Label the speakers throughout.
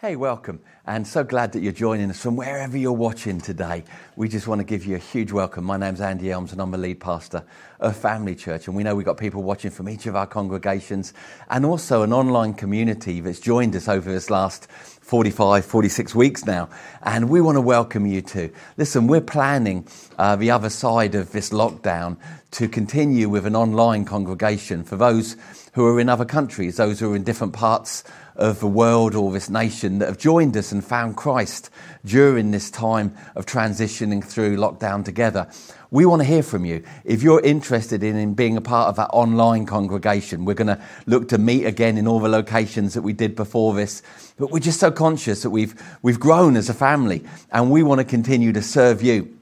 Speaker 1: Hey, welcome, and so glad that you're joining us from wherever you're watching today. We just want to give you a huge welcome. My name's Andy Elms, and I'm the lead pastor of Family Church. And we know we've got people watching from each of our congregations and also an online community that's joined us over this last 45, 46 weeks now. And we want to welcome you too. Listen, we're planning uh, the other side of this lockdown to continue with an online congregation for those who are in other countries, those who are in different parts of the world or this nation that have joined us and found Christ during this time of transitioning through lockdown together. We want to hear from you. If you're interested in, in being a part of that online congregation, we're going to look to meet again in all the locations that we did before this. But we're just so conscious that we've, we've grown as a family and we want to continue to serve you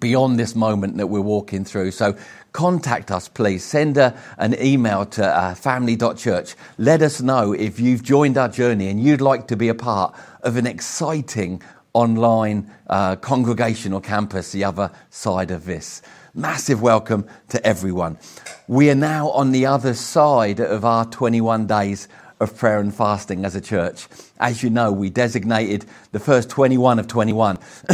Speaker 1: beyond this moment that we're walking through. So contact us, please. Send a, an email to uh, family.church. Let us know if you've joined our journey and you'd like to be a part of an exciting online uh, congregation or campus the other side of this. Massive welcome to everyone. We are now on the other side of our 21 days of prayer and fasting as a church. As you know, we designated the first 21 of 21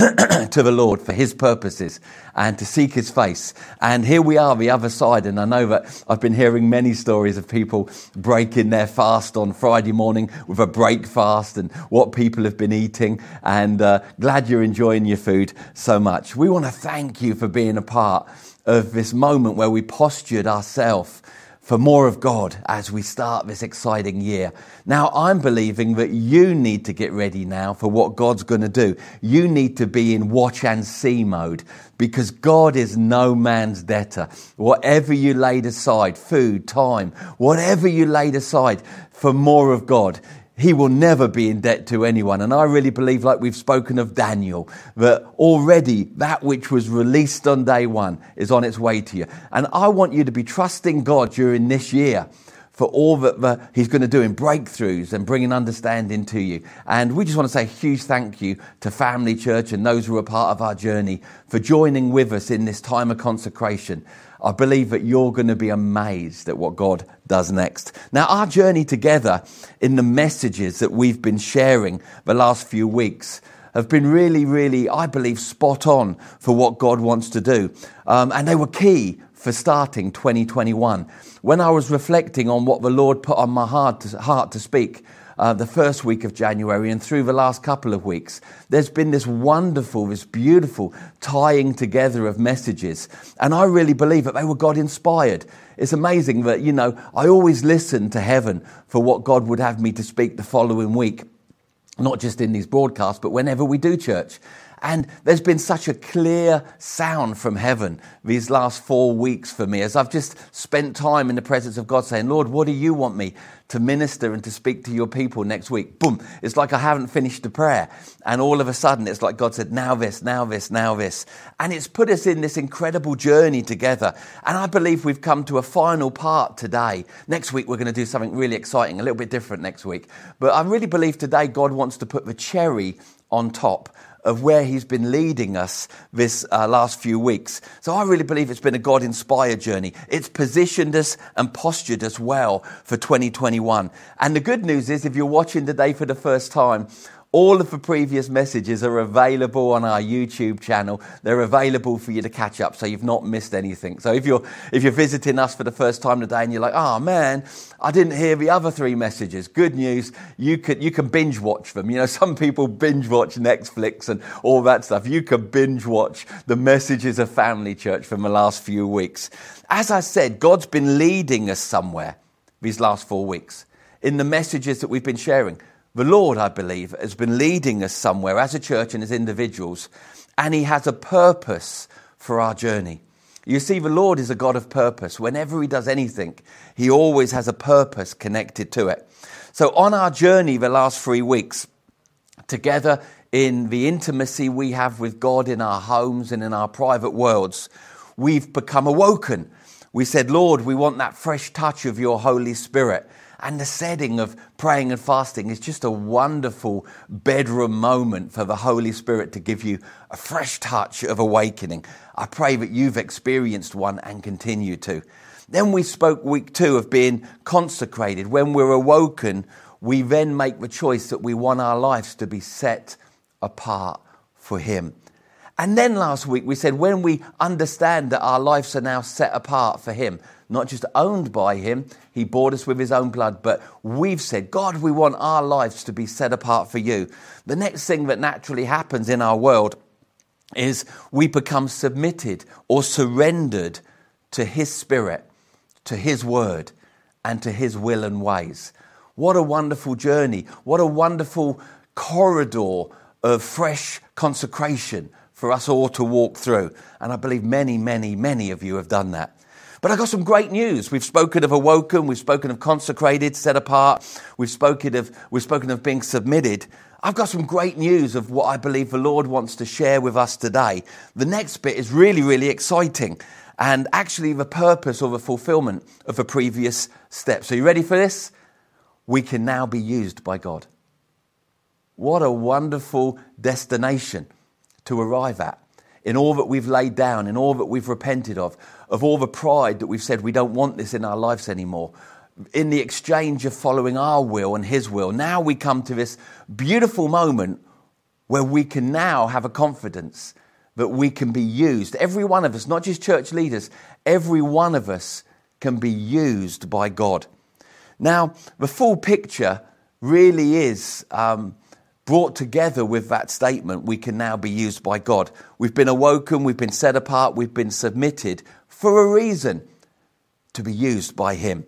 Speaker 1: to the Lord for His purposes and to seek His face. And here we are, the other side. And I know that I've been hearing many stories of people breaking their fast on Friday morning with a break fast and what people have been eating. And uh, glad you're enjoying your food so much. We want to thank you for being a part of this moment where we postured ourselves for more of God as we start this exciting year. Now, I'm believing that you need to get ready now for what God's going to do. You need to be in watch and see mode because God is no man's debtor. Whatever you laid aside, food, time, whatever you laid aside for more of God, he will never be in debt to anyone. And I really believe, like we've spoken of Daniel, that already that which was released on day one is on its way to you. And I want you to be trusting God during this year for all that the, He's going to do in breakthroughs and bringing understanding to you. And we just want to say a huge thank you to Family Church and those who are part of our journey for joining with us in this time of consecration. I believe that you're going to be amazed at what God does next. Now, our journey together in the messages that we've been sharing the last few weeks have been really, really, I believe, spot on for what God wants to do. Um, and they were key for starting 2021. When I was reflecting on what the Lord put on my heart to, heart to speak, uh, the first week of January and through the last couple of weeks. There's been this wonderful, this beautiful tying together of messages. And I really believe that they were God inspired. It's amazing that, you know, I always listen to heaven for what God would have me to speak the following week. Not just in these broadcasts, but whenever we do church. And there's been such a clear sound from heaven these last four weeks for me as I've just spent time in the presence of God saying, Lord, what do you want me to minister and to speak to your people next week? Boom. It's like I haven't finished the prayer. And all of a sudden, it's like God said, now this, now this, now this. And it's put us in this incredible journey together. And I believe we've come to a final part today. Next week, we're going to do something really exciting, a little bit different next week. But I really believe today God wants to put the cherry on top of where he's been leading us this uh, last few weeks. So I really believe it's been a God inspired journey. It's positioned us and postured us well for 2021. And the good news is, if you're watching today for the first time, all of the previous messages are available on our YouTube channel. They're available for you to catch up so you've not missed anything. So if you're, if you're visiting us for the first time today and you're like, oh man, I didn't hear the other three messages. Good news. You can, you can binge watch them. You know, some people binge watch Netflix and all that stuff. You can binge watch the messages of Family Church from the last few weeks. As I said, God's been leading us somewhere these last four weeks in the messages that we've been sharing. The Lord, I believe, has been leading us somewhere as a church and as individuals, and He has a purpose for our journey. You see, the Lord is a God of purpose. Whenever He does anything, He always has a purpose connected to it. So, on our journey the last three weeks, together in the intimacy we have with God in our homes and in our private worlds, we've become awoken. We said, Lord, we want that fresh touch of your Holy Spirit. And the setting of praying and fasting is just a wonderful bedroom moment for the Holy Spirit to give you a fresh touch of awakening. I pray that you've experienced one and continue to. Then we spoke week two of being consecrated. When we're awoken, we then make the choice that we want our lives to be set apart for Him. And then last week we said when we understand that our lives are now set apart for Him, not just owned by Him, He bought us with His own blood, but we've said, God, we want our lives to be set apart for you. The next thing that naturally happens in our world is we become submitted or surrendered to His Spirit, to His Word, and to His will and ways. What a wonderful journey. What a wonderful corridor of fresh consecration for us all to walk through. And I believe many, many, many of you have done that. But I've got some great news. We've spoken of awoken, we've spoken of consecrated, set apart, we've spoken of, we've spoken of being submitted. I've got some great news of what I believe the Lord wants to share with us today. The next bit is really, really exciting and actually the purpose or the fulfillment of the previous steps. Are you ready for this? We can now be used by God. What a wonderful destination to arrive at. In all that we've laid down, in all that we've repented of, of all the pride that we've said we don't want this in our lives anymore, in the exchange of following our will and His will, now we come to this beautiful moment where we can now have a confidence that we can be used. Every one of us, not just church leaders, every one of us can be used by God. Now, the full picture really is um, brought together with that statement, we can now be used by God. We've been awoken, we've been set apart, we've been submitted for a reason to be used by Him.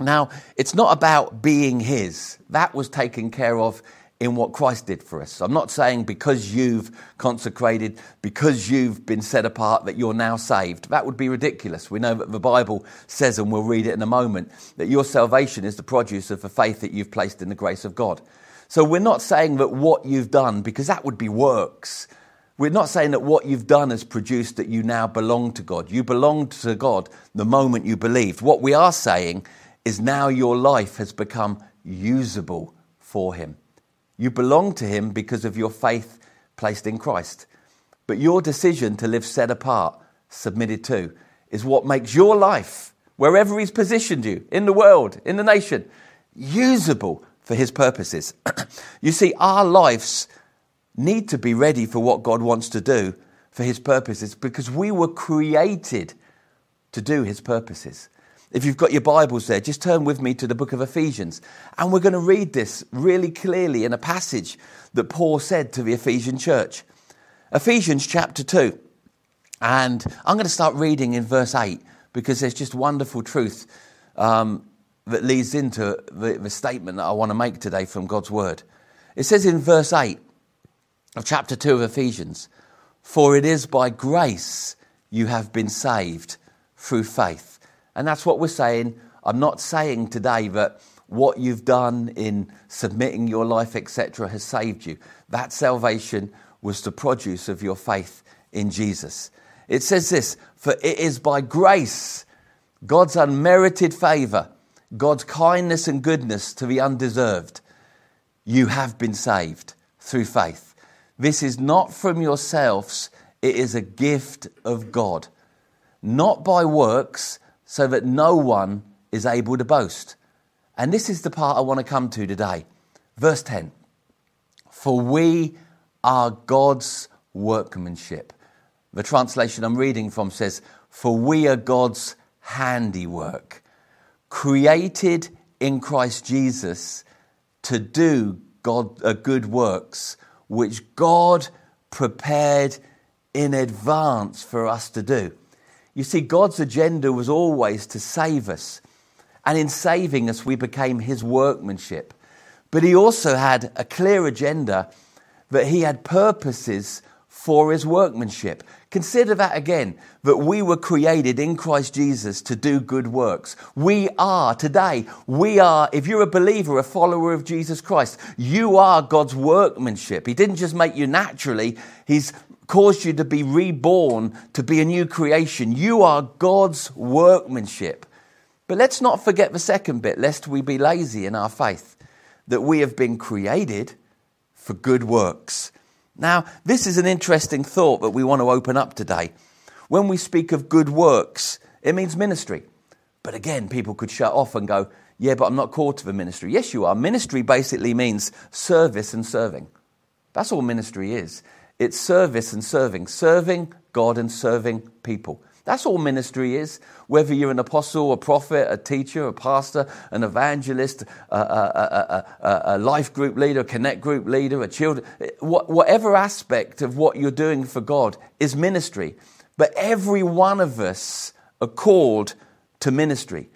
Speaker 1: Now, it's not about being His, that was taken care of in what Christ did for us. I'm not saying because you've consecrated, because you've been set apart, that you're now saved. That would be ridiculous. We know that the Bible says, and we'll read it in a moment, that your salvation is the produce of the faith that you've placed in the grace of God. So we're not saying that what you've done, because that would be works. We're not saying that what you've done has produced that you now belong to God. You belonged to God the moment you believed. What we are saying is now your life has become usable for Him. You belong to Him because of your faith placed in Christ. But your decision to live set apart, submitted to, is what makes your life, wherever He's positioned you, in the world, in the nation, usable for His purposes. you see, our lives need to be ready for what God wants to do for His purposes because we were created to do His purposes. If you've got your Bibles there, just turn with me to the book of Ephesians. And we're going to read this really clearly in a passage that Paul said to the Ephesian church. Ephesians chapter 2. And I'm going to start reading in verse 8 because there's just wonderful truth um, that leads into the, the statement that I want to make today from God's word. It says in verse 8 of chapter 2 of Ephesians, For it is by grace you have been saved through faith. And that's what we're saying. I'm not saying today that what you've done in submitting your life, etc., has saved you. That salvation was the produce of your faith in Jesus. It says this For it is by grace, God's unmerited favor God's kindness and goodness to the undeserved, you have been saved through faith. This is not from yourselves, it is a gift of God, not by works, so that no one is able to boast. And this is the part I want to come to today. Verse 10 For we are God's workmanship. The translation I'm reading from says, For we are God's handiwork created in Christ Jesus to do God, uh, good works, which God prepared in advance for us to do. You see, God's agenda was always to save us. And in saving us, we became His workmanship. But He also had a clear agenda that He had purposes for His workmanship. Consider that again that we were created in Christ Jesus to do good works. We are today, we are, if you're a believer, a follower of Jesus Christ, you are God's workmanship. He didn't just make you naturally, He's caused you to be reborn, to be a new creation. You are God's workmanship. But let's not forget the second bit, lest we be lazy in our faith, that we have been created for good works. Now, this is an interesting thought that we want to open up today. When we speak of good works, it means ministry. But again, people could shut off and go, Yeah, but I'm not called to the ministry. Yes, you are. Ministry basically means service and serving. That's all ministry is. It's service and serving, serving God and serving people. That's all ministry is. Whether you're an apostle, a prophet, a teacher, a pastor, an evangelist, a, a, a, a life group leader, a connect group leader, a children, whatever aspect of what you're doing for God is ministry. But every one of us are called to ministry.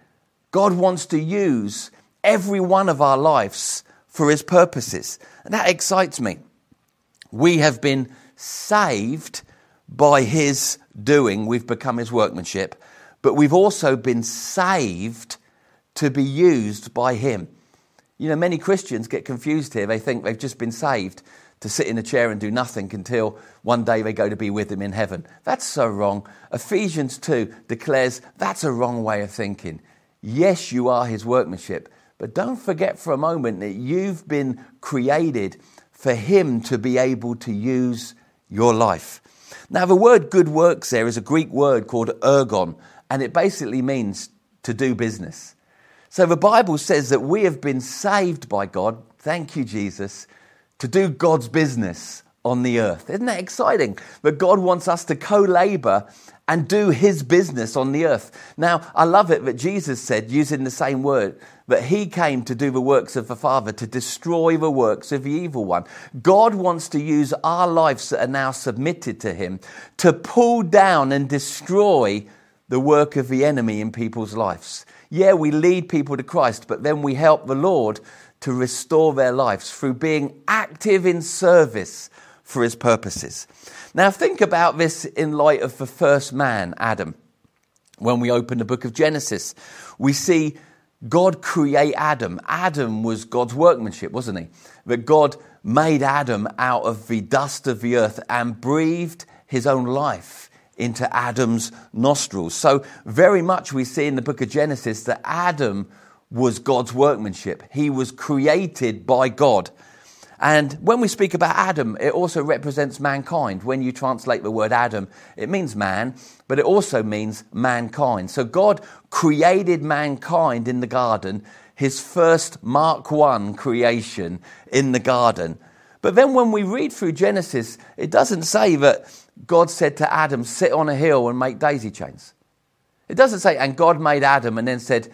Speaker 1: God wants to use every one of our lives for his purposes. And that excites me. We have been saved by his doing, we've become his workmanship, but we've also been saved to be used by him. You know, many Christians get confused here. They think they've just been saved to sit in a chair and do nothing until one day they go to be with him in heaven. That's so wrong. Ephesians 2 declares that's a wrong way of thinking. Yes, you are his workmanship, but don't forget for a moment that you've been created for him to be able to use your life. Now, the word good works there is a Greek word called ergon, and it basically means to do business. So the Bible says that we have been saved by God, thank you, Jesus, to do God's business on the earth. Isn't that exciting? That God wants us to co labor and do his business on the earth. Now, I love it that Jesus said, using the same word, that he came to do the works of the Father, to destroy the works of the evil one. God wants to use our lives that are now submitted to him to pull down and destroy the work of the enemy in people's lives. Yeah, we lead people to Christ, but then we help the Lord to restore their lives through being active in service for his purposes. Now, think about this in light of the first man, Adam. When we open the book of Genesis, we see God create Adam. Adam was God's workmanship, wasn't he? That God made Adam out of the dust of the earth and breathed his own life into Adam's nostrils. So, very much we see in the book of Genesis that Adam was God's workmanship. He was created by God. And when we speak about Adam, it also represents mankind. When you translate the word Adam, it means man, but it also means mankind. So God created mankind in the garden, his first Mark 1 creation in the garden. But then when we read through Genesis, it doesn't say that God said to Adam, sit on a hill and make daisy chains. It doesn't say, and God made Adam and then said,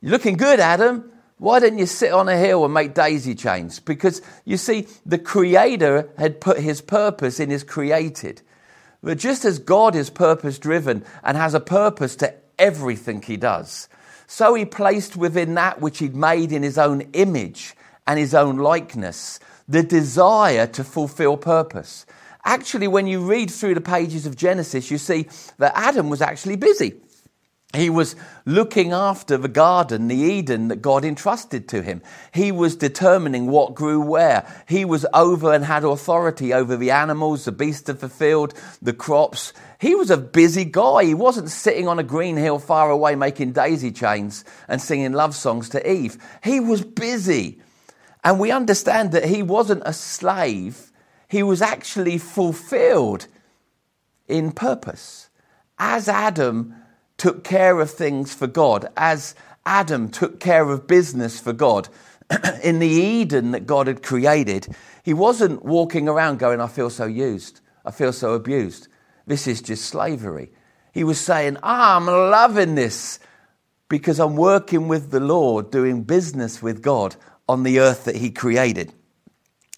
Speaker 1: You're looking good, Adam. Why didn't you sit on a hill and make daisy chains? Because you see, the Creator had put His purpose in His created. But just as God is purpose driven and has a purpose to everything He does, so He placed within that which He'd made in His own image and His own likeness the desire to fulfill purpose. Actually, when you read through the pages of Genesis, you see that Adam was actually busy. He was looking after the garden, the Eden that God entrusted to him. He was determining what grew where. He was over and had authority over the animals, the beasts of the field, the crops. He was a busy guy. He wasn't sitting on a green hill far away making daisy chains and singing love songs to Eve. He was busy. And we understand that he wasn't a slave, he was actually fulfilled in purpose. As Adam, took care of things for God, as Adam took care of business for God, in the Eden that God had created, he wasn't walking around going, I feel so used, I feel so abused. This is just slavery. He was saying, ah, I'm loving this because I'm working with the Lord, doing business with God on the earth that he created.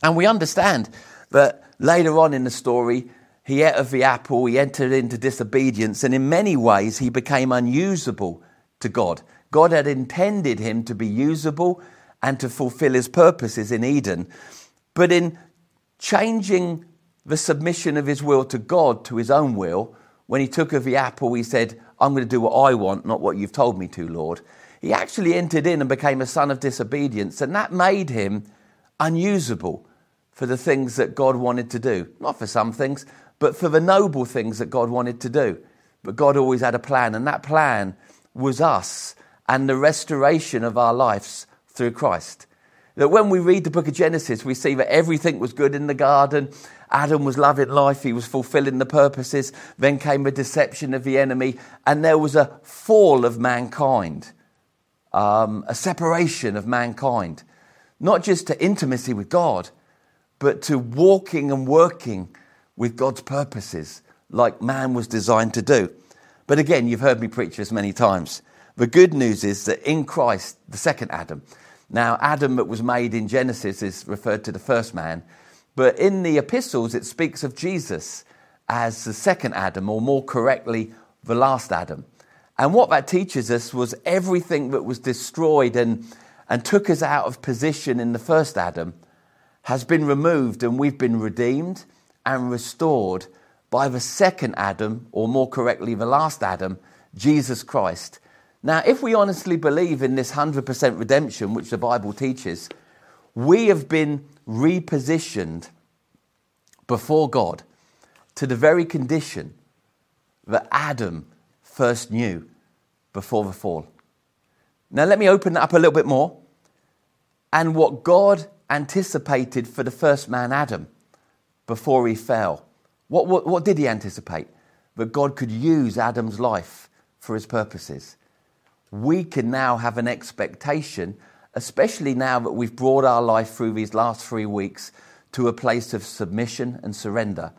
Speaker 1: And we understand that later on in the story, he ate of the apple, he entered into disobedience, and in many ways he became unusable to God. God had intended him to be usable and to fulfill his purposes in Eden. But in changing the submission of his will to God to his own will, when he took of the apple, he said, I'm going to do what I want, not what you've told me to, Lord. He actually entered in and became a son of disobedience, and that made him unusable for the things that God wanted to do. Not for some things, but for the noble things that God wanted to do. But God always had a plan, and that plan was us and the restoration of our lives through Christ. That when we read the book of Genesis, we see that everything was good in the garden. Adam was loving life, he was fulfilling the purposes. Then came the deception of the enemy, and there was a fall of mankind. um, a separation of mankind, not just to intimacy with God, but to walking and working with God's purposes, like man was designed to do. But again, you've heard me preach this many times. The good news is that in Christ, the second Adam, now Adam that was made in Genesis is referred to the first man, but in the epistles it speaks of Jesus as the second Adam, or more correctly, the last Adam. And what that teaches us was everything that was destroyed and, and took us out of position in the first Adam has been removed, and we've been redeemed and restored by the second Adam, or more correctly, the last Adam, Jesus Christ. Now, if we honestly believe in this 100% redemption, which the Bible teaches, we have been repositioned before God to the very condition that Adam first knew before the fall. Now, let me open that up a little bit more. And what God anticipated for the first man, Adam, before he fell. What, what, what did he anticipate? That God could use Adam's life for his purposes. We can now have an expectation, especially now that we've brought our life through these last three weeks to a place of submission and surrender.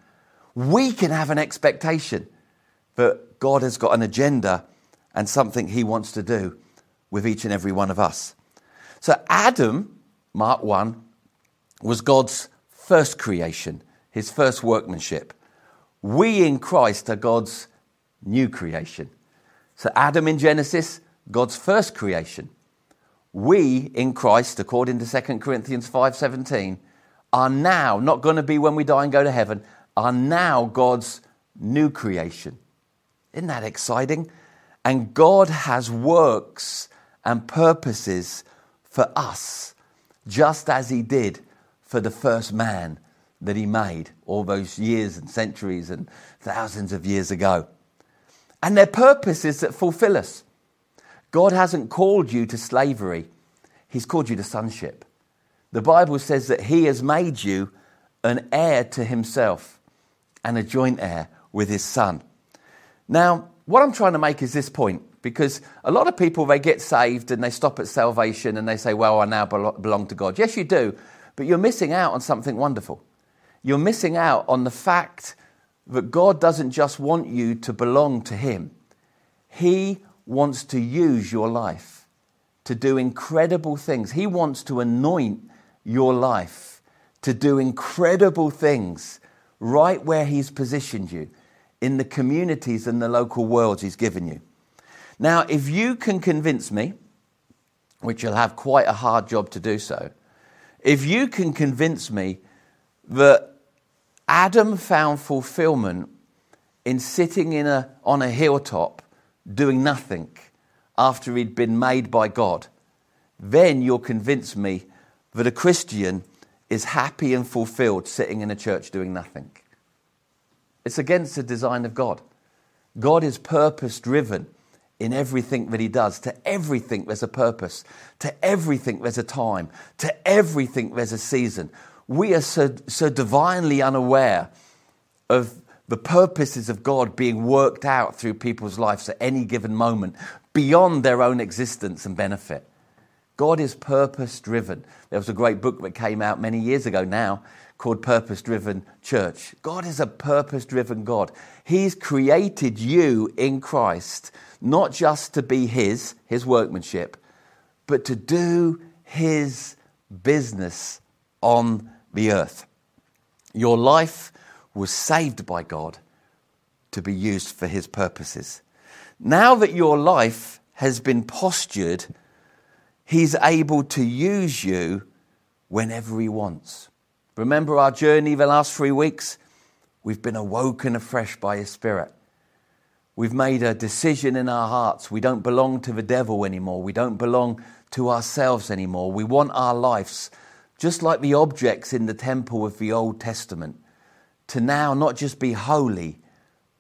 Speaker 1: We can have an expectation that God has got an agenda and something he wants to do with each and every one of us. So, Adam, Mark 1, was God's first creation his first workmanship. We in Christ are God's new creation. So, Adam in Genesis, God's first creation. We in Christ, according to 2 Corinthians 5:17, are now not going to be when we die and go to heaven, are now God's new creation. Isn't that exciting? And God has works and purposes for us, just as He did for the first man that he made all those years and centuries and thousands of years ago. And their purpose is that fulfill us. God hasn't called you to slavery, He's called you to sonship. The Bible says that He has made you an heir to Himself and a joint heir with His Son. Now, what I'm trying to make is this point because a lot of people they get saved and they stop at salvation and they say, Well, I now belong to God. Yes, you do, but you're missing out on something wonderful you're missing out on the fact that God doesn't just want you to belong to Him, He wants to use your life to do incredible things. He wants to anoint your life to do incredible things right where He's positioned you in the communities and the local worlds He's given you. Now, if you can convince me, which you'll have quite a hard job to do so, if you can convince me that Adam found fulfillment in sitting in a, on a hilltop doing nothing after he'd been made by God, then you'll convince me that a Christian is happy and fulfilled sitting in a church doing nothing. It's against the design of God. God is purpose driven in everything that he does. To everything there's a purpose. To everything there's a time. To everything there's a season we are so, so divinely unaware of the purposes of God being worked out through people's lives at any given moment beyond their own existence and benefit. God is purpose driven. There was a great book that came out many years ago now called Purpose Driven Church. God is a purpose driven God. He's created you in Christ not just to be His, His workmanship, but to do His business on the earth. Your life was saved by God to be used for His purposes. Now that your life has been postured, He's able to use you whenever He wants. Remember our journey the last three weeks? We've been awoken afresh by His Spirit. We've made a decision in our hearts. We don't belong to the devil anymore. We don't belong to ourselves anymore. We want our lives just like the objects in the temple of the Old Testament, to now not just be holy,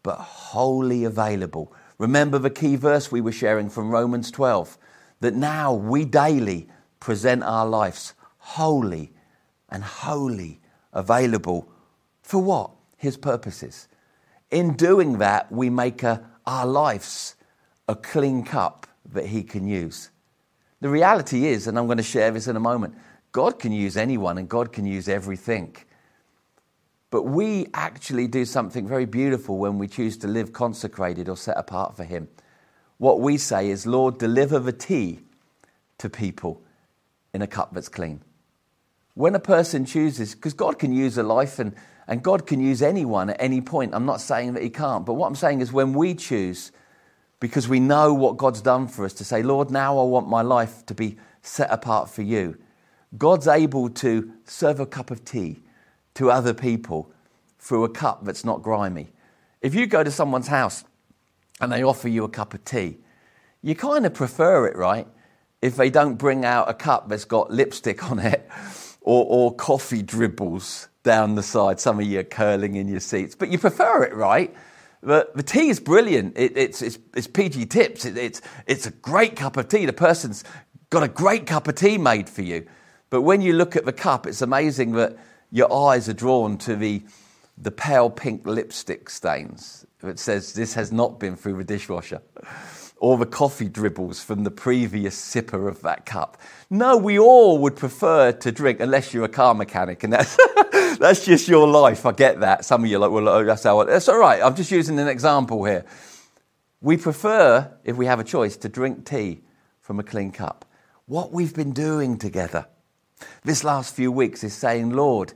Speaker 1: but wholly available. Remember the key verse we were sharing from Romans 12 that now we daily present our lives holy and wholly available for what? His purposes. In doing that, we make a, our lives a clean cup that He can use. The reality is, and I'm going to share this in a moment, God can use anyone and God can use everything. But we actually do something very beautiful when we choose to live consecrated or set apart for Him. What we say is, Lord, deliver the tea to people in a cup that's clean. When a person chooses, because God can use a life and, and God can use anyone at any point. I'm not saying that He can't, but what I'm saying is when we choose, because we know what God's done for us, to say, Lord, now I want my life to be set apart for you, God's able to serve a cup of tea to other people through a cup that's not grimy. If you go to someone's house and they offer you a cup of tea, you kind of prefer it, right? If they don't bring out a cup that's got lipstick on it or, or coffee dribbles down the side, some of you are curling in your seats, but you prefer it, right? But the tea is brilliant. It, it's, it's, it's, PG tips. It, it's, it's a great cup of tea. The person's got a great cup of tea made for you. But when you look at the cup, it's amazing that your eyes are drawn to the, the pale pink lipstick stains. It says this has not been through the dishwasher. Or the coffee dribbles from the previous sipper of that cup. No, we all would prefer to drink, unless you're a car mechanic, and that's, that's just your life. I get that. Some of you are like, well, that's how. I, that's all right. I'm just using an example here. We prefer, if we have a choice, to drink tea from a clean cup. What we've been doing together this last few weeks is saying, Lord,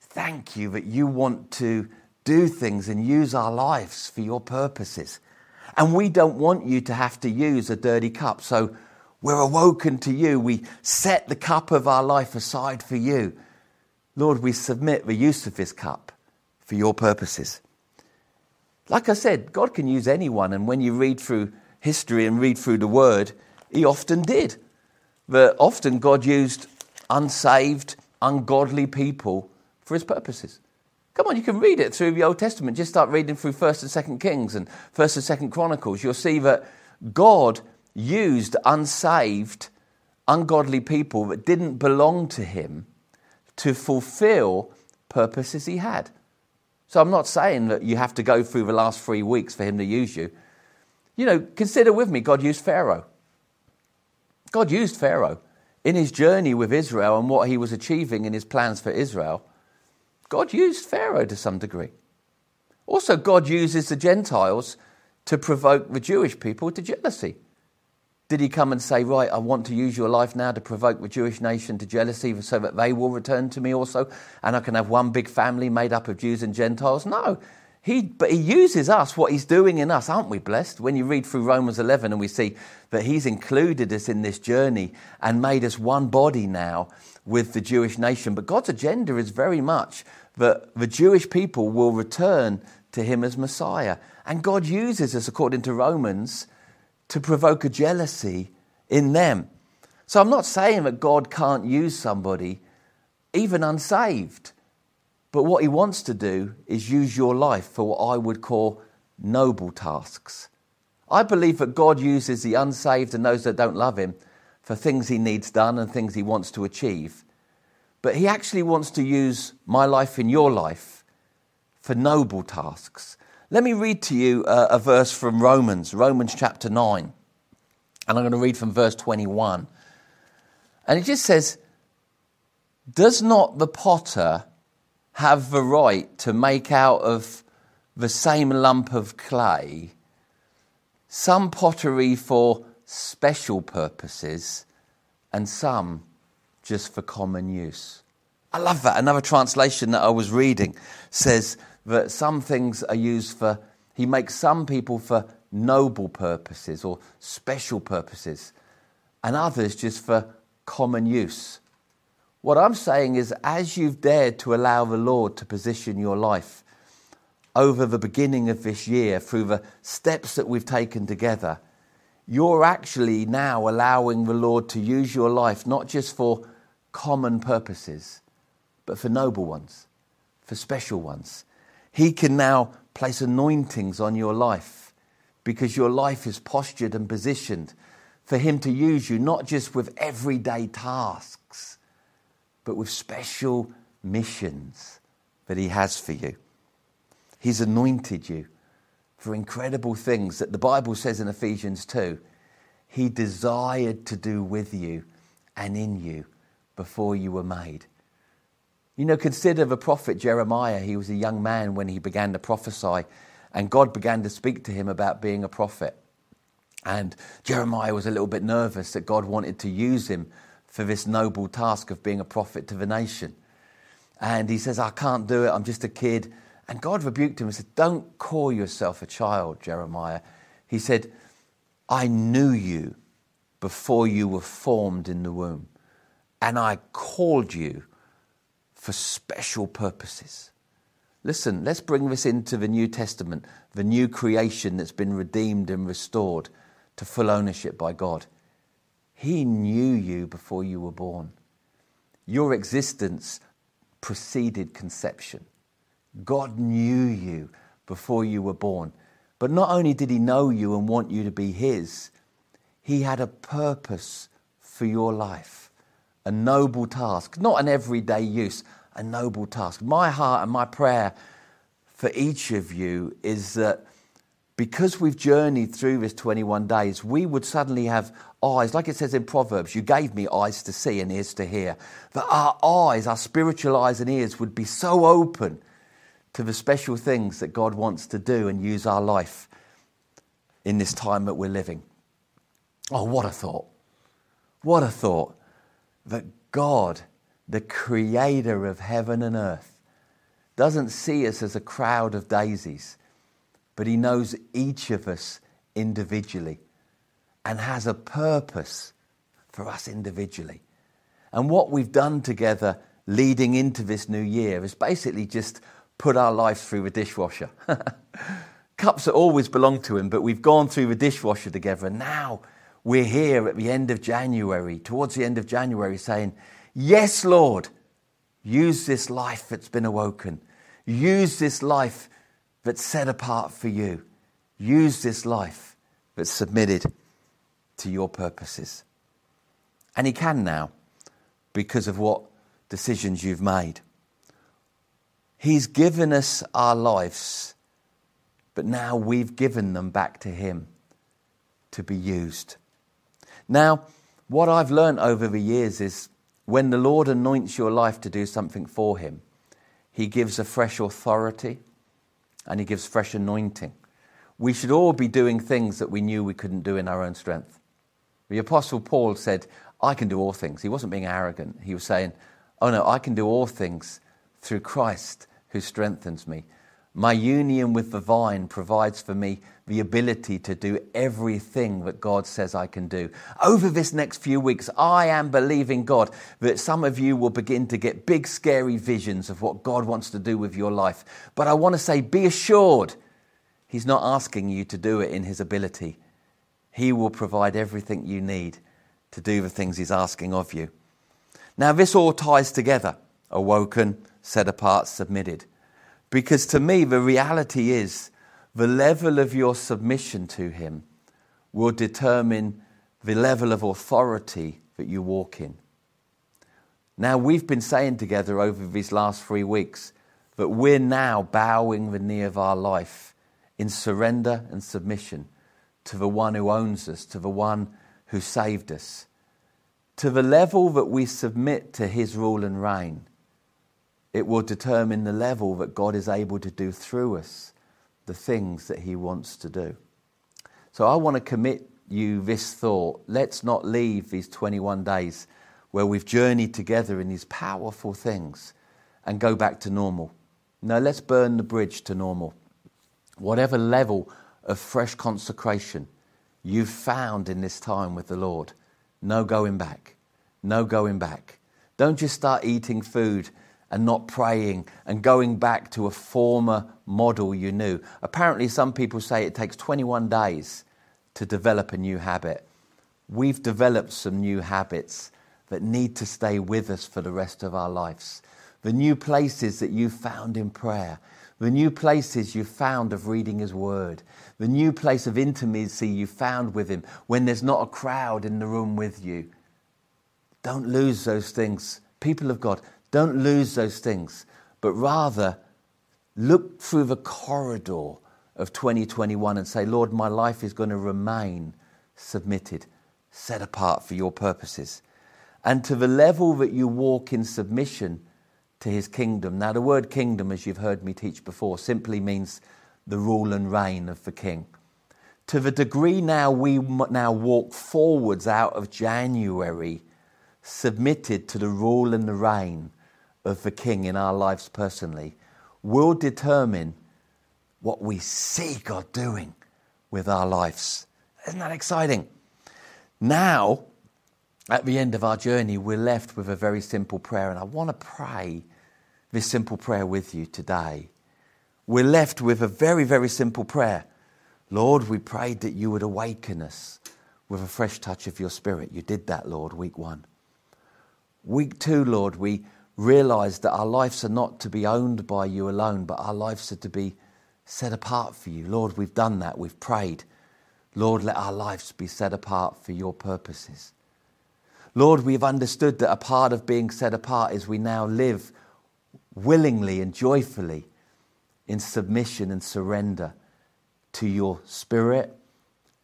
Speaker 1: thank you that you want to do things and use our lives for your purposes. And we don't want you to have to use a dirty cup. So we're awoken to you. We set the cup of our life aside for you. Lord, we submit the use of this cup for your purposes. Like I said, God can use anyone. And when you read through history and read through the word, He often did. But often God used unsaved, ungodly people for his purposes. Come on, you can read it through the Old Testament. Just start reading through 1st and 2nd Kings and 1st and 2nd Chronicles. You'll see that God used unsaved, ungodly people that didn't belong to him to fulfill purposes he had. So I'm not saying that you have to go through the last three weeks for him to use you. You know, consider with me, God used Pharaoh. God used Pharaoh in his journey with Israel and what he was achieving in his plans for Israel, God used Pharaoh to some degree. Also, God uses the Gentiles to provoke the Jewish people to jealousy. Did he come and say, Right, I want to use your life now to provoke the Jewish nation to jealousy so that they will return to me also and I can have one big family made up of Jews and Gentiles? No. He, but he uses us, what he's doing in us. Aren't we blessed? When you read through Romans 11 and we see that he's included us in this journey and made us one body now with the Jewish nation. But God's agenda is very much that the Jewish people will return to him as Messiah. And God uses us, according to Romans, to provoke a jealousy in them. So I'm not saying that God can't use somebody, even unsaved. But what he wants to do is use your life for what I would call noble tasks. I believe that God uses the unsaved and those that don't love him for things he needs done and things he wants to achieve. But he actually wants to use my life in your life for noble tasks. Let me read to you a, a verse from Romans, Romans chapter 9. And I'm going to read from verse 21. And it just says, Does not the potter have the right to make out of the same lump of clay some pottery for special purposes and some just for common use. I love that. Another translation that I was reading says that some things are used for, he makes some people for noble purposes or special purposes, and others just for common use. What I'm saying is, as you've dared to allow the Lord to position your life over the beginning of this year through the steps that we've taken together, you're actually now allowing the Lord to use your life not just for common purposes, but for noble ones, for special ones. He can now place anointings on your life because your life is postured and positioned for Him to use you, not just with everyday tasks but with special missions that He has for you. He's anointed you for incredible things that the Bible says in Ephesians 2. he desired to do with you and in you before you were made. You know, consider the prophet Jeremiah. He was a young man when he began to prophesy, and God began to speak to him about being a prophet. And Jeremiah was a little bit nervous that God wanted to use him for this noble task of being a prophet to the nation. And he says, I can't do it, I'm just a kid. And God rebuked him and said, Don't call yourself a child, Jeremiah. He said, I knew you before you were formed in the womb, and I called you for special purposes. Listen, let's bring this into the New Testament, the new creation that's been redeemed and restored to full ownership by God. He knew you before you were born. Your existence preceded conception. God knew you before you were born. But not only did He know you and want you to be His, He had a purpose for your life, a noble task, not an everyday use, a noble task. My heart and my prayer for each of you is that because we've journeyed through this 21 days, we would suddenly have eyes, like it says in Proverbs, you gave me eyes to see and ears to hear. That our eyes, our spiritual eyes and ears would be so open to the special things that God wants to do and use our life in this time that we're living. Oh, what a thought! What a thought that God, the creator of heaven and earth, doesn't see us as a crowd of daisies but He knows each of us individually and has a purpose for us individually. And what we've done together leading into this new year is basically just put our lives through the dishwasher. Cups that always belong to Him, but we've gone through the dishwasher together. And now we're here at the end of January, towards the end of January, saying, Yes, Lord, use this life that's been awoken. Use this life that's set apart for you. Use this life that's submitted to your purposes. And He can now because of what decisions you've made. He's given us our lives, but now we've given them back to Him to be used. Now, what I've learned over the years is when the Lord anoints your life to do something for Him, He gives a fresh authority and He gives fresh anointing. We should all be doing things that we knew we couldn't do in our own strength. The Apostle Paul said, I can do all things. He wasn't being arrogant. He was saying, Oh no, I can do all things through Christ who strengthens me. My union with the vine provides for me the ability to do everything that God says I can do. Over this next few weeks, I am believing God that some of you will begin to get big, scary visions of what God wants to do with your life. But I want to say, be assured, He's not asking you to do it in His ability. He will provide everything you need to do the things He's asking of you. Now, this all ties together awoken, set apart, submitted. Because to me, the reality is the level of your submission to Him will determine the level of authority that you walk in. Now, we've been saying together over these last three weeks that we're now bowing the knee of our life in surrender and submission to the one who owns us, to the one who saved us. To the level that we submit to his rule and reign, it will determine the level that God is able to do through us the things that He wants to do. So I want to commit you this thought. Let's not leave these 21 days where we've journeyed together in these powerful things and go back to normal. No, let's burn the bridge to normal. Whatever level of fresh consecration you've found in this time with the Lord, no going back. No going back. Don't just start eating food and not praying and going back to a former model you knew. Apparently, some people say it takes 21 days to develop a new habit. We've developed some new habits that need to stay with us for the rest of our lives. The new places that you found in prayer, the new places you found of reading His Word, the new place of intimacy you found with Him when there's not a crowd in the room with you. Don't lose those things. People of God, don't lose those things, but rather look through the corridor of 2021 and say, Lord, my life is going to remain submitted. set apart for your purposes. And to the level that you walk in submission to his kingdom. Now, the word kingdom, as you've heard me teach before, simply means the rule and reign of the king. To the degree now we now walk forwards out of January, submitted to the rule and the reign of the king in our lives personally, will determine what we see God doing with our lives. Isn't that exciting? Now, at the end of our journey, we're left with a very simple prayer, and I want to pray this simple prayer with you today. We're left with a very, very simple prayer. Lord, we prayed that you would awaken us with a fresh touch of your spirit. You did that, Lord, week one. Week two, Lord, we realized that our lives are not to be owned by you alone, but our lives are to be set apart for you. Lord, we've done that. We've prayed. Lord, let our lives be set apart for your purposes. Lord, we've understood that a part of being set apart is we now live willingly and joyfully in submission and surrender to your spirit,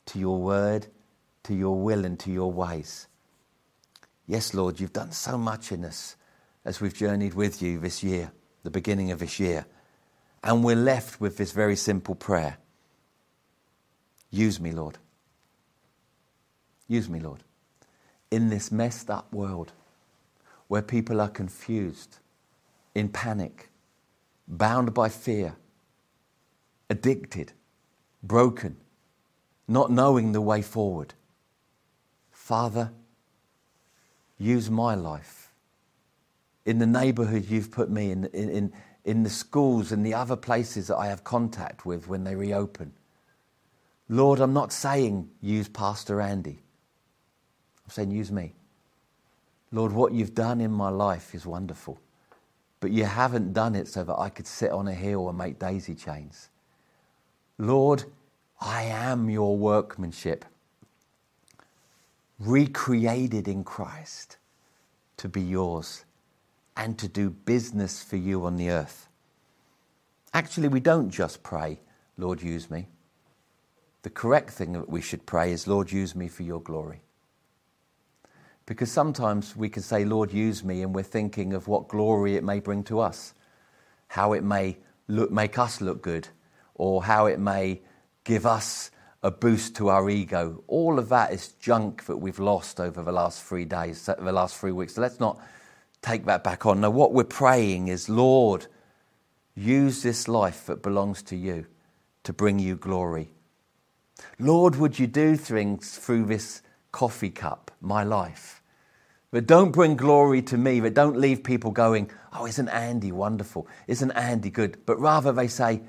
Speaker 1: to your word, to your will, and to your ways. Yes, Lord, you've done so much in us as we've journeyed with you this year, the beginning of this year. And we're left with this very simple prayer Use me, Lord. Use me, Lord. In this messed up world where people are confused, in panic, bound by fear, addicted, broken, not knowing the way forward. Father, use my life in the neighborhood you've put me in, in, in, in the schools and the other places that I have contact with when they reopen. Lord, I'm not saying use Pastor Andy. I'm saying use me. Lord, what you've done in my life is wonderful. But you haven't done it so that I could sit on a hill and make daisy chains. Lord, I am your workmanship, recreated in Christ to be yours and to do business for you on the earth. Actually, we don't just pray, Lord, use me. The correct thing that we should pray is, Lord, use me for your glory. Because sometimes we can say, Lord, use me, and we're thinking of what glory it may bring to us, how it may look, make us look good, or how it may give us a boost to our ego. All of that is junk that we've lost over the last three days, the last three weeks. So let's not take that back on. Now, what we're praying is, Lord, use this life that belongs to you to bring you glory. Lord, would you do things through this coffee cup, my life? But don't bring glory to me, but don't leave people going, oh, isn't Andy wonderful? Isn't Andy good? But rather they say,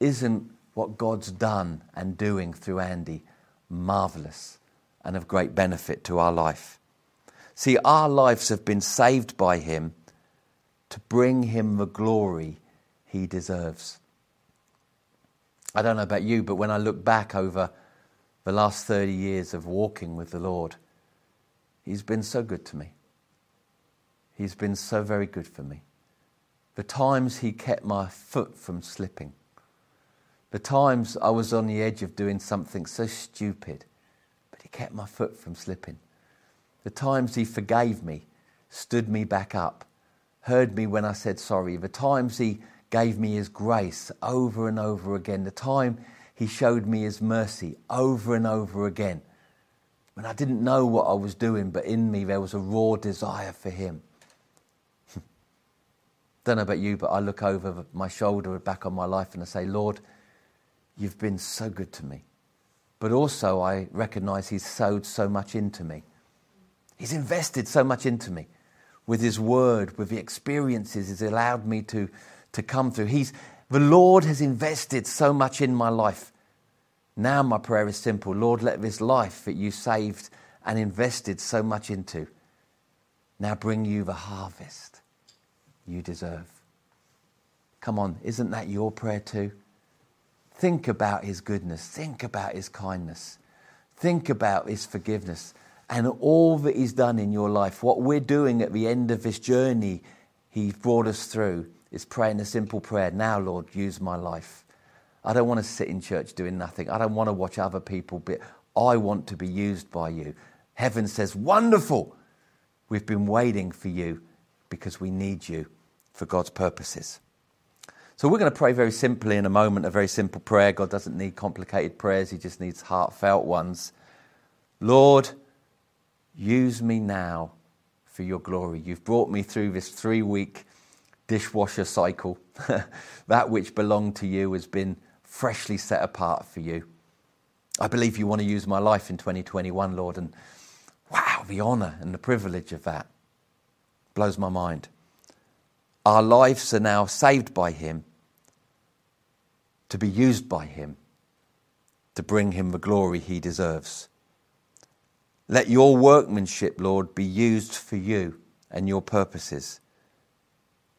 Speaker 1: isn't what God's done and doing through Andy marvelous and of great benefit to our life? See, our lives have been saved by Him to bring Him the glory He deserves. I don't know about you, but when I look back over the last 30 years of walking with the Lord, He's been so good to me. He's been so very good for me. The times He kept my foot from slipping, the times I was on the edge of doing something so stupid, but He kept my foot from slipping. The times He forgave me, stood me back up, heard me when I said sorry. The times He gave me His grace over and over again. The time He showed me His mercy over and over again. When I didn't know what I was doing, but in me there was a raw desire for Him. Don't know about you, but I look over my shoulder back on my life and I say, Lord, you've been so good to me. But also, I recognize He's sowed so much into me. He's invested so much into me with His Word, with the experiences He's allowed me to, to come through. He's, the Lord has invested so much in my life. Now, my prayer is simple Lord, let this life that you saved and invested so much into now bring you the harvest you deserve. Come on, isn't that your prayer too? Think about His goodness, think about His kindness, think about His forgiveness and all that He's done in your life. What we're doing at the end of this journey He brought us through is praying a simple prayer Now, Lord, use my life. I don't want to sit in church doing nothing. I don't want to watch other people. But I want to be used by you. Heaven says, Wonderful! We've been waiting for you because we need you for God's purposes. So we're going to pray very simply in a moment, a very simple prayer. God doesn't need complicated prayers, He just needs heartfelt ones. Lord, use me now for your glory. You've brought me through this three week dishwasher cycle. that which belonged to you has been freshly set apart for you. I believe you want to use my life in 2021, Lord, and wow, the honour and the privilege of that blows my mind. Our lives are now saved by Him, to be used by Him, to bring Him the glory He deserves. Let your workmanship, Lord, be used for you and your purposes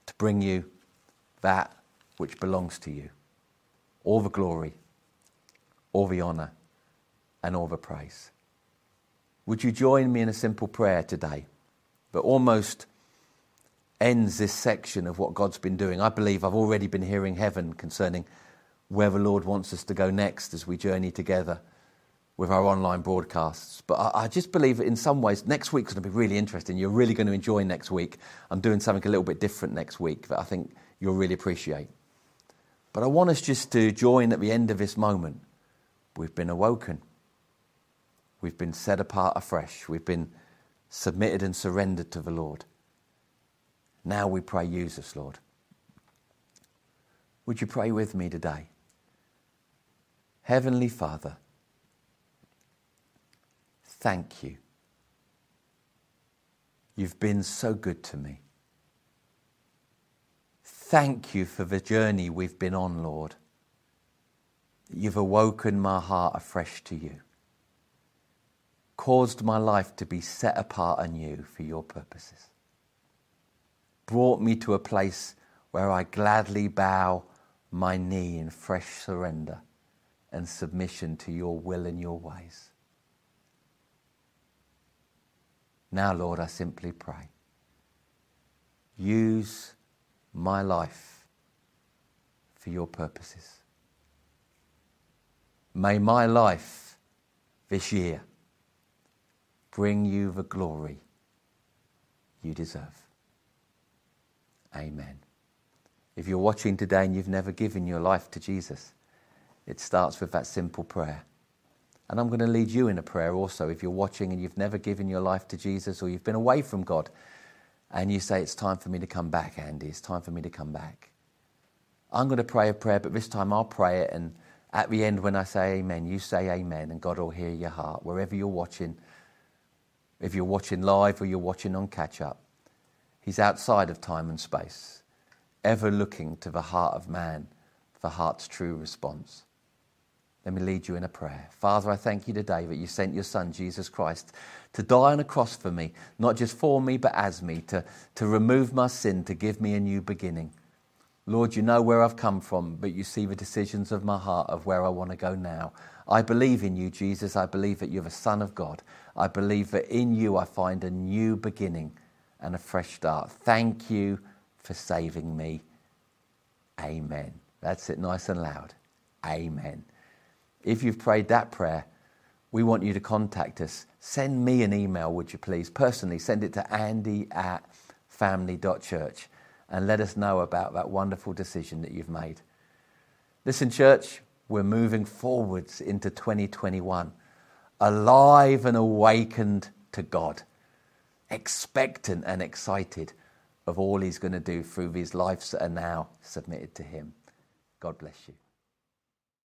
Speaker 1: to bring you that which belongs to you. All the glory, all the honour, and all the praise. Would you join me in a simple prayer today that almost ends this section of what God's been doing. I believe I've already been hearing heaven concerning where the Lord wants us to go next as we journey together with our online broadcasts. But I, I just believe in some ways, next week's going to be really interesting. You're really going to enjoy next week. I'm doing something a little bit different next week that I think you'll really appreciate. But I want us just to join at the end of this moment. We've been awoken. We've been set apart afresh. We've been submitted and surrendered to the Lord. Now we pray, use us, Lord. Would you pray with me today? Heavenly Father, thank you. You've been so good to me. Thank you for the journey we've been on, Lord. You've awoken my heart afresh to you, caused my life to be set apart anew for your purposes brought me to a place where I gladly bow my knee in fresh surrender and submission to your will and your ways. Now, Lord, I simply pray. Use my life for your purposes. May my life this year bring you the glory you deserve. Amen. If you're watching today and you've never given your life to Jesus, it starts with that simple prayer. And I'm going to lead you in a prayer also. If you're watching and you've never given your life to Jesus or you've been away from God and you say, It's time for me to come back, Andy, it's time for me to come back. I'm going to pray a prayer, but this time I'll pray it. And at the end, when I say amen, you say amen, and God will hear your heart wherever you're watching. If you're watching live or you're watching on catch up, He's outside of time and space, ever looking to the heart of man for heart's true response. Let me lead you in a prayer. Father, I thank you today that you sent your Son, Jesus Christ, to die on a cross for me, not just for me, but as me, to, to remove my sin, to give me a new beginning. Lord, you know where I've come from, but you see the decisions of my heart of where I want to go now. I believe in you, Jesus. I believe that you're the Son of God. I believe that in you I find a new beginning and a fresh start. Thank you for saving me. Amen. That's it, nice and loud. Amen. If you've prayed that prayer, we want you to contact us. Send me an email, would you please? Personally, send it to andy at family.church and let us know about that wonderful decision that you've made. Listen, church, we're moving forwards into 2021, alive and awakened to God expectant and excited of all he's going to do through these lives that are now submitted to him. God bless you.